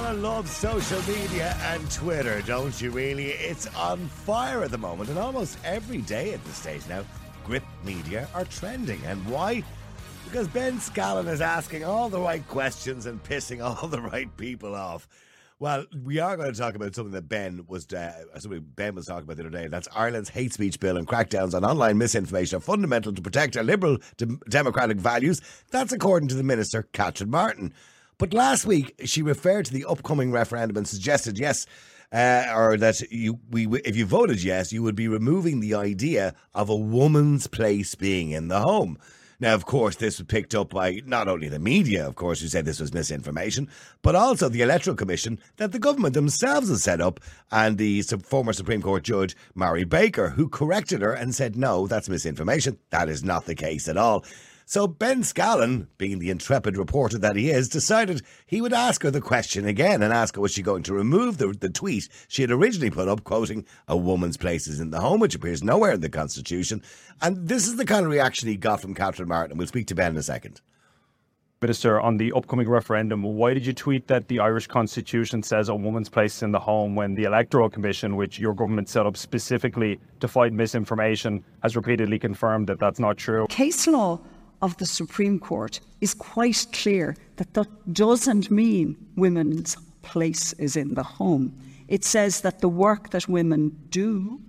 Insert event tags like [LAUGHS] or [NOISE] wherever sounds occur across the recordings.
love social media and Twitter, don't you really? It's on fire at the moment, and almost every day at this stage now, Gript Media are trending. And why? Because Ben Scallan is asking all the right questions and pissing [LAUGHS] all the right people off. Well, we are going to talk about something that Ben was uh, something Ben was talking about the other day. That's Ireland's hate speech bill and crackdowns on online misinformation are fundamental to protect our liberal de- democratic values. That's according to the minister, Catherine Martin. But last week, she referred to the upcoming referendum and suggested, yes, uh, or that you, we, if you voted yes, you would be removing the idea of a woman's place being in the home. Now, of course, this was picked up by not only the media, of course, who said this was misinformation, but also the Electoral Commission that the government themselves has set up, and the former Supreme Court Judge Marie Baker, who corrected her and said, no, that's misinformation. That is not the case at all. So Ben Scallan, being the intrepid reporter that he is, decided he would ask her the question again and ask her was she going to remove the, the tweet she had originally put up quoting a woman's place is in the home, which appears nowhere in the Constitution. And this is the kind of reaction he got from Catherine Martin. We'll speak to Ben in a second. Minister, on the upcoming referendum, why did you tweet that the Irish Constitution says a woman's place in the home when the Electoral Commission, which your government set up specifically to fight misinformation, has repeatedly confirmed that that's not true? Case law of the Supreme Court is quite clear that that doesn't mean women's place is in the home. It says that the work that women do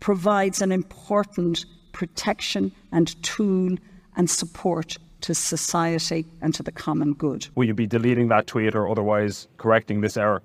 provides an important protection and tool and support to society and to the common good. Will you be deleting that tweet or otherwise correcting this error?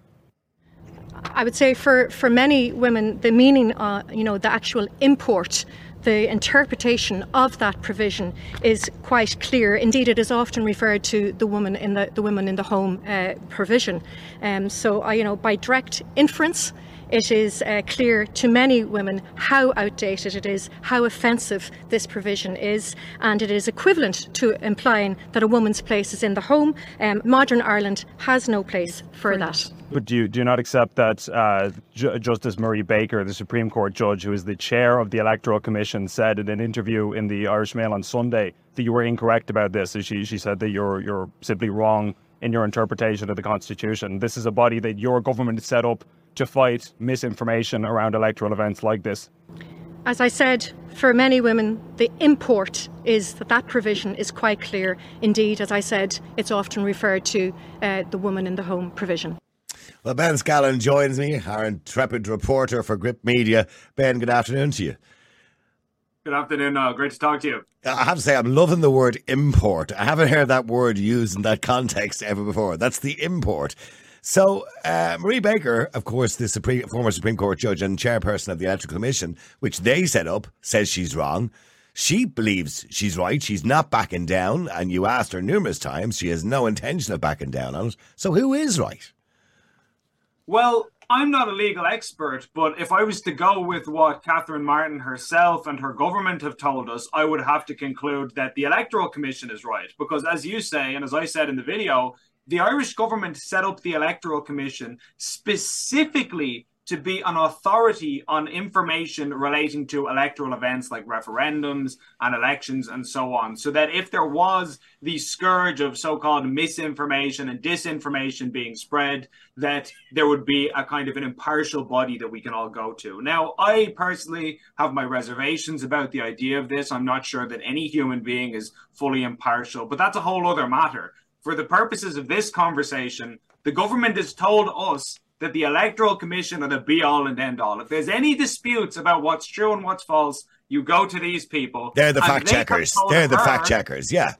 I would say for, for many women, the meaning, uh, you know, the actual import the interpretation of that provision is quite clear. Indeed, it is often referred to the woman in the, the woman in the home uh, provision. Um, so, uh, you know, by direct inference, it is uh, clear to many women how outdated it is, how offensive this provision is, and it is equivalent to implying that a woman's place is in the home. Um, modern Ireland has no place for that. But do you, do you not accept that uh, J- Justice Marie Baker, the Supreme Court judge who is the chair of the Electoral Commission, said in an interview in the Irish Mail on Sunday that you were incorrect about this? She, she said that you're, you're simply wrong in your interpretation of the Constitution. This is a body that your government set up to fight misinformation around electoral events like this? As I said, for many women, the import is that that provision is quite clear. Indeed, as I said, it's often referred to uh, the woman in the home provision. Well, Ben Scallan joins me, our intrepid reporter for Gript Media. Ben, good afternoon to you. Good afternoon. Uh, great to talk to you. I have to say, I'm loving the word import. I haven't heard that word used in that context ever before. That's the import. So, uh, Marie Baker, of course, the Supreme, former Supreme Court judge and chairperson of the Electoral Commission, which they set up, says she's wrong. She believes she's right. She's not backing down. And you asked her numerous times. She has no intention of backing down on it. So, who is right? Well, I'm not a legal expert, but if I was to go with what Catherine Martin herself and her government have told us, I would have to conclude that the Electoral Commission is right. Because as you say, and as I said in the video, the Irish government set up the Electoral Commission specifically to be an authority on information relating to electoral events like referendums and elections and so on. So that if there was the scourge of so called misinformation and disinformation being spread, that there would be a kind of an impartial body that we can all go to. Now, I personally have my reservations about the idea of this. I'm not sure that any human being is fully impartial, but that's a whole other matter for the purposes of this conversation, the government has told us that the Electoral Commission are the be all and end all. If there's any disputes about what's true and what's false, you go to these people. They're the fact they checkers. They're the her, fact checkers. Yeah.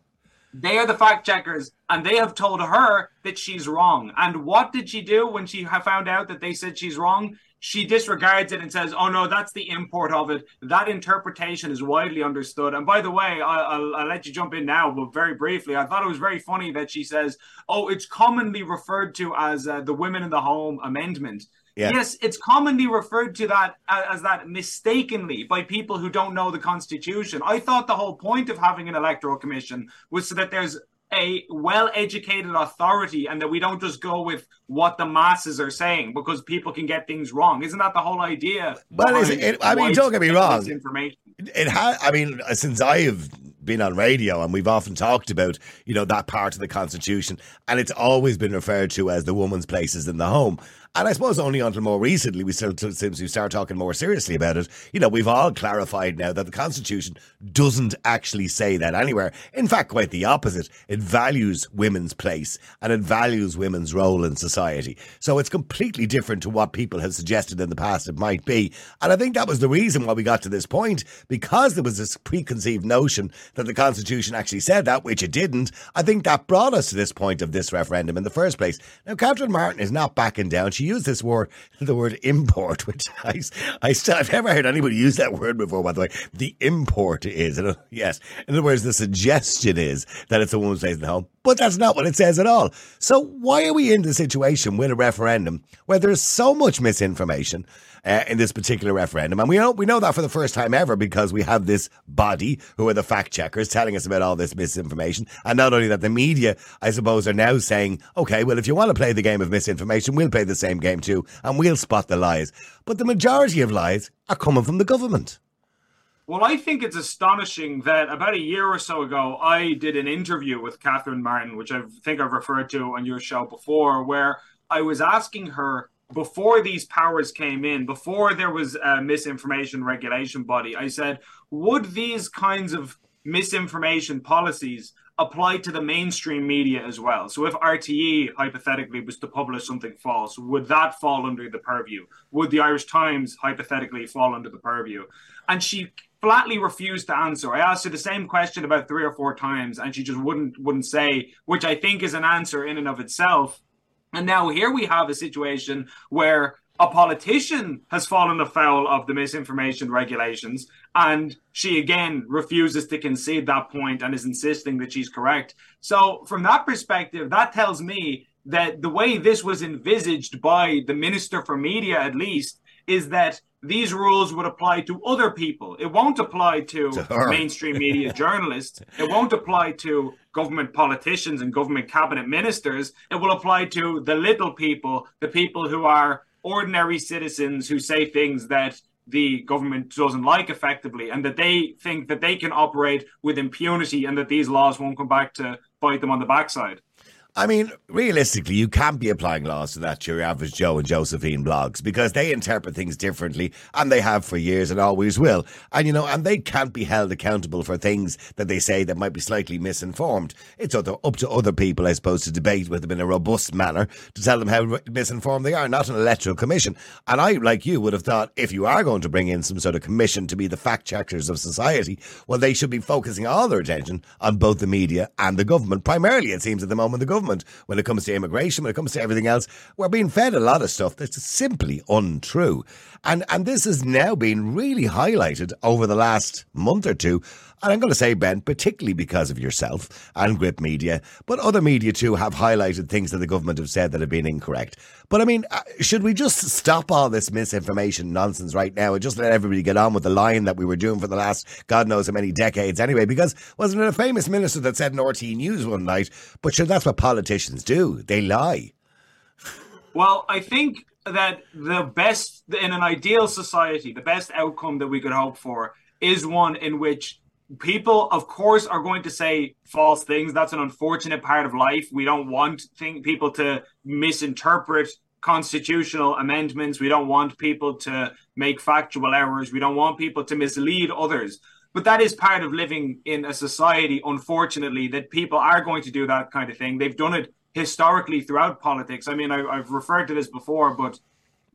They are the fact checkers, and they have told her that she's wrong. And what did she do when she found out that they said she's wrong? She disregards it and says, "Oh no, that's the import of it." That interpretation is widely understood. And by the way, I'll, I'll, let you jump in now, but very briefly, I thought it was very funny that she says, "Oh, it's commonly referred to as uh, the Women in the Home Amendment." Yeah. Yes, it's commonly referred to that uh, as that mistakenly by people who don't know the Constitution. I thought the whole point of having an electoral commission was so that there's a well-educated authority and that we don't just go with what the masses are saying because people can get things wrong. Isn't that the whole idea? Well, it, I mean, don't get me wrong. Information. It has. I mean, since I have been on radio and we've often talked about, you know, that part of the Constitution. And it's always been referred to as the woman's places in the home. And I suppose only until more recently, we still, since we start talking more seriously about it, you know, we've all clarified now that the Constitution doesn't actually say that anywhere. In fact, quite the opposite. It values women's place and it values women's role in society. So it's completely different to what people have suggested in the past it might be. And I think that was the reason why we got to this point, because there was this preconceived notion that the Constitution actually said that, which it didn't. I think that brought us to this point of this referendum in the first place. Now, Catherine Martin is not backing down. She used this word, the word import, [LAUGHS] which I, I still, I've never heard anybody use that word before, by the way. The import is, [LAUGHS] yes, in other words, the suggestion is that it's a woman's place in the home, but that's not what it says at all. So why are we in the situation with a referendum where there's so much misinformation? uh, in this particular referendum. And we know, we know that for the first time ever because we have this body who are the fact checkers telling us about all this misinformation. And not only that, the media, I suppose, are now saying, okay, well, if you want to play the game of misinformation, we'll play the same game too, and we'll spot the lies. But the majority of lies are coming from the government. Well, I think it's astonishing that about a year or so ago, I did an interview with Catherine Martin, which I think I've referred to on your show before, where I was asking her before these powers came in, before there was a misinformation regulation body, I said, would these kinds of misinformation policies apply to the mainstream media as well? So if RTE hypothetically was to publish something false, would that fall under the purview? Would the Irish Times hypothetically fall under the purview? And she flatly refused to answer. I asked her the same question about three or four times and she just wouldn't wouldn't say, which I think is an answer in and of itself and now here we have a situation where a politician has fallen afoul of the misinformation regulations, and she again refuses to concede that point and is insisting that she's correct. So, from that perspective, that tells me that the way this was envisaged by the Minister for Media, at least, is that these rules would apply to other people. It won't apply to, [LAUGHS] to mainstream media journalists. It won't apply to government politicians and government cabinet ministers. It will apply to the little people, the people who are ordinary citizens who say things that the government doesn't like effectively and that they think that they can operate with impunity and that these laws won't come back to bite them on the backside. I mean, realistically, you can't be applying laws to that to your average Joe and Josephine Bloggs because they interpret things differently and they have for years and always will. And, you know, and they can't be held accountable for things that they say that might be slightly misinformed. It's other, up to other people, I suppose, to debate with them in a robust manner to tell them how misinformed they are, not an electoral commission. And I, like you, would have thought if you are going to bring in some sort of commission to be the fact checkers of society, well, they should be focusing all their attention on both the media and the government. Primarily, it seems at the moment, the government government when it comes to immigration, when it comes to everything else. We're being fed a lot of stuff that's simply untrue. And, and this has now been really highlighted over the last month or two. And I'm going to say, Ben, particularly because of yourself and Gript Media, but other media too have highlighted things that the government have said that have been incorrect. But I mean, uh, should we just stop all this misinformation nonsense right now and just let everybody get on with the line that we were doing for the last God knows how many decades anyway? Because wasn't it a famous minister that said in RT News one night, but sure, that's what politicians do. They lie. Well, I think that the best, in an ideal society, the best outcome that we could hope for is one in which people of course are going to say false things. That's an unfortunate part of life. We don't want think, people to misinterpret constitutional amendments. We don't want people to make factual errors. We don't want people to mislead others. But that is part of living in a society unfortunately that people are going to do that kind of thing. They've done it historically throughout politics. I mean I, i've referred to this before but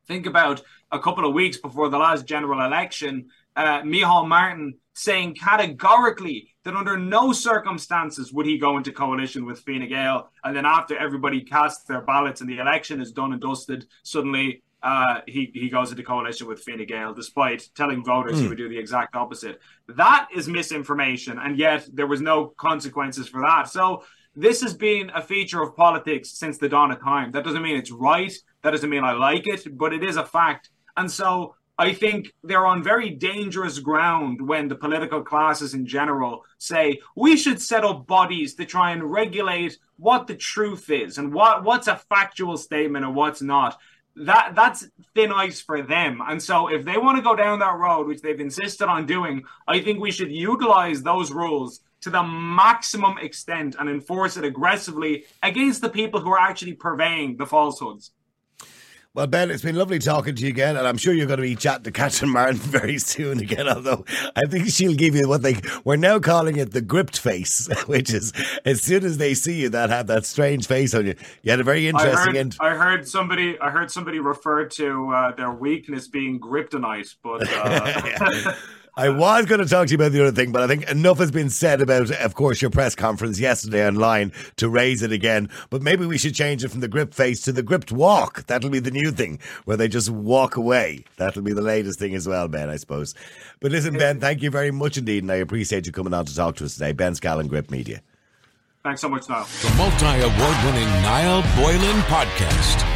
think about a couple of weeks before the last general election uh, Micheál Martin saying categorically that under no circumstances would he go into coalition with Fine Gael. And then after everybody casts their ballots and the election is done and dusted, suddenly uh, he, he goes into coalition with Fine Gael, despite telling voters mm. he hmm. would do the exact opposite. That is misinformation, and yet there was no consequences for that. So this has been a feature of politics since the dawn of time. That doesn't mean it's right. That doesn't mean I like it, but it is a fact. And so I think they're on very dangerous ground when the political classes in general say we should set up bodies to try and regulate what the truth is and what, what's a factual statement and what's not. That that's thin ice for them. And so if they want to go down that road, which they've insisted on doing, I think we should utilize those rules to the maximum extent and enforce it aggressively against the people who are actually purveying the falsehoods. Well, Ben, it's been lovely talking to you again, and I'm sure you're going to be chatting to Catherine Martin [LAUGHS] very soon again. Although I think she'll give you what they we're now calling it the gripped face, [LAUGHS] which is as soon as they see you that have that strange face on you. You had a very interesting. I heard, I heard somebody. I heard somebody refer to uh, their weakness being kryptonite, but. Uh... [LAUGHS] I was going to talk to you about the other thing, but I think enough has been said about, of course, your press conference yesterday online to raise it again. But maybe we should change it from the grip face to the gripped walk. That'll be the new thing, where they just walk away. That'll be the latest thing as well, Ben, I suppose. But listen, Ben, thank you very much indeed, and I appreciate you coming on to talk to us today. Ben Scallan, Gript Media. Thanks so much, Niall. The multi award winning Niall Boylan podcast.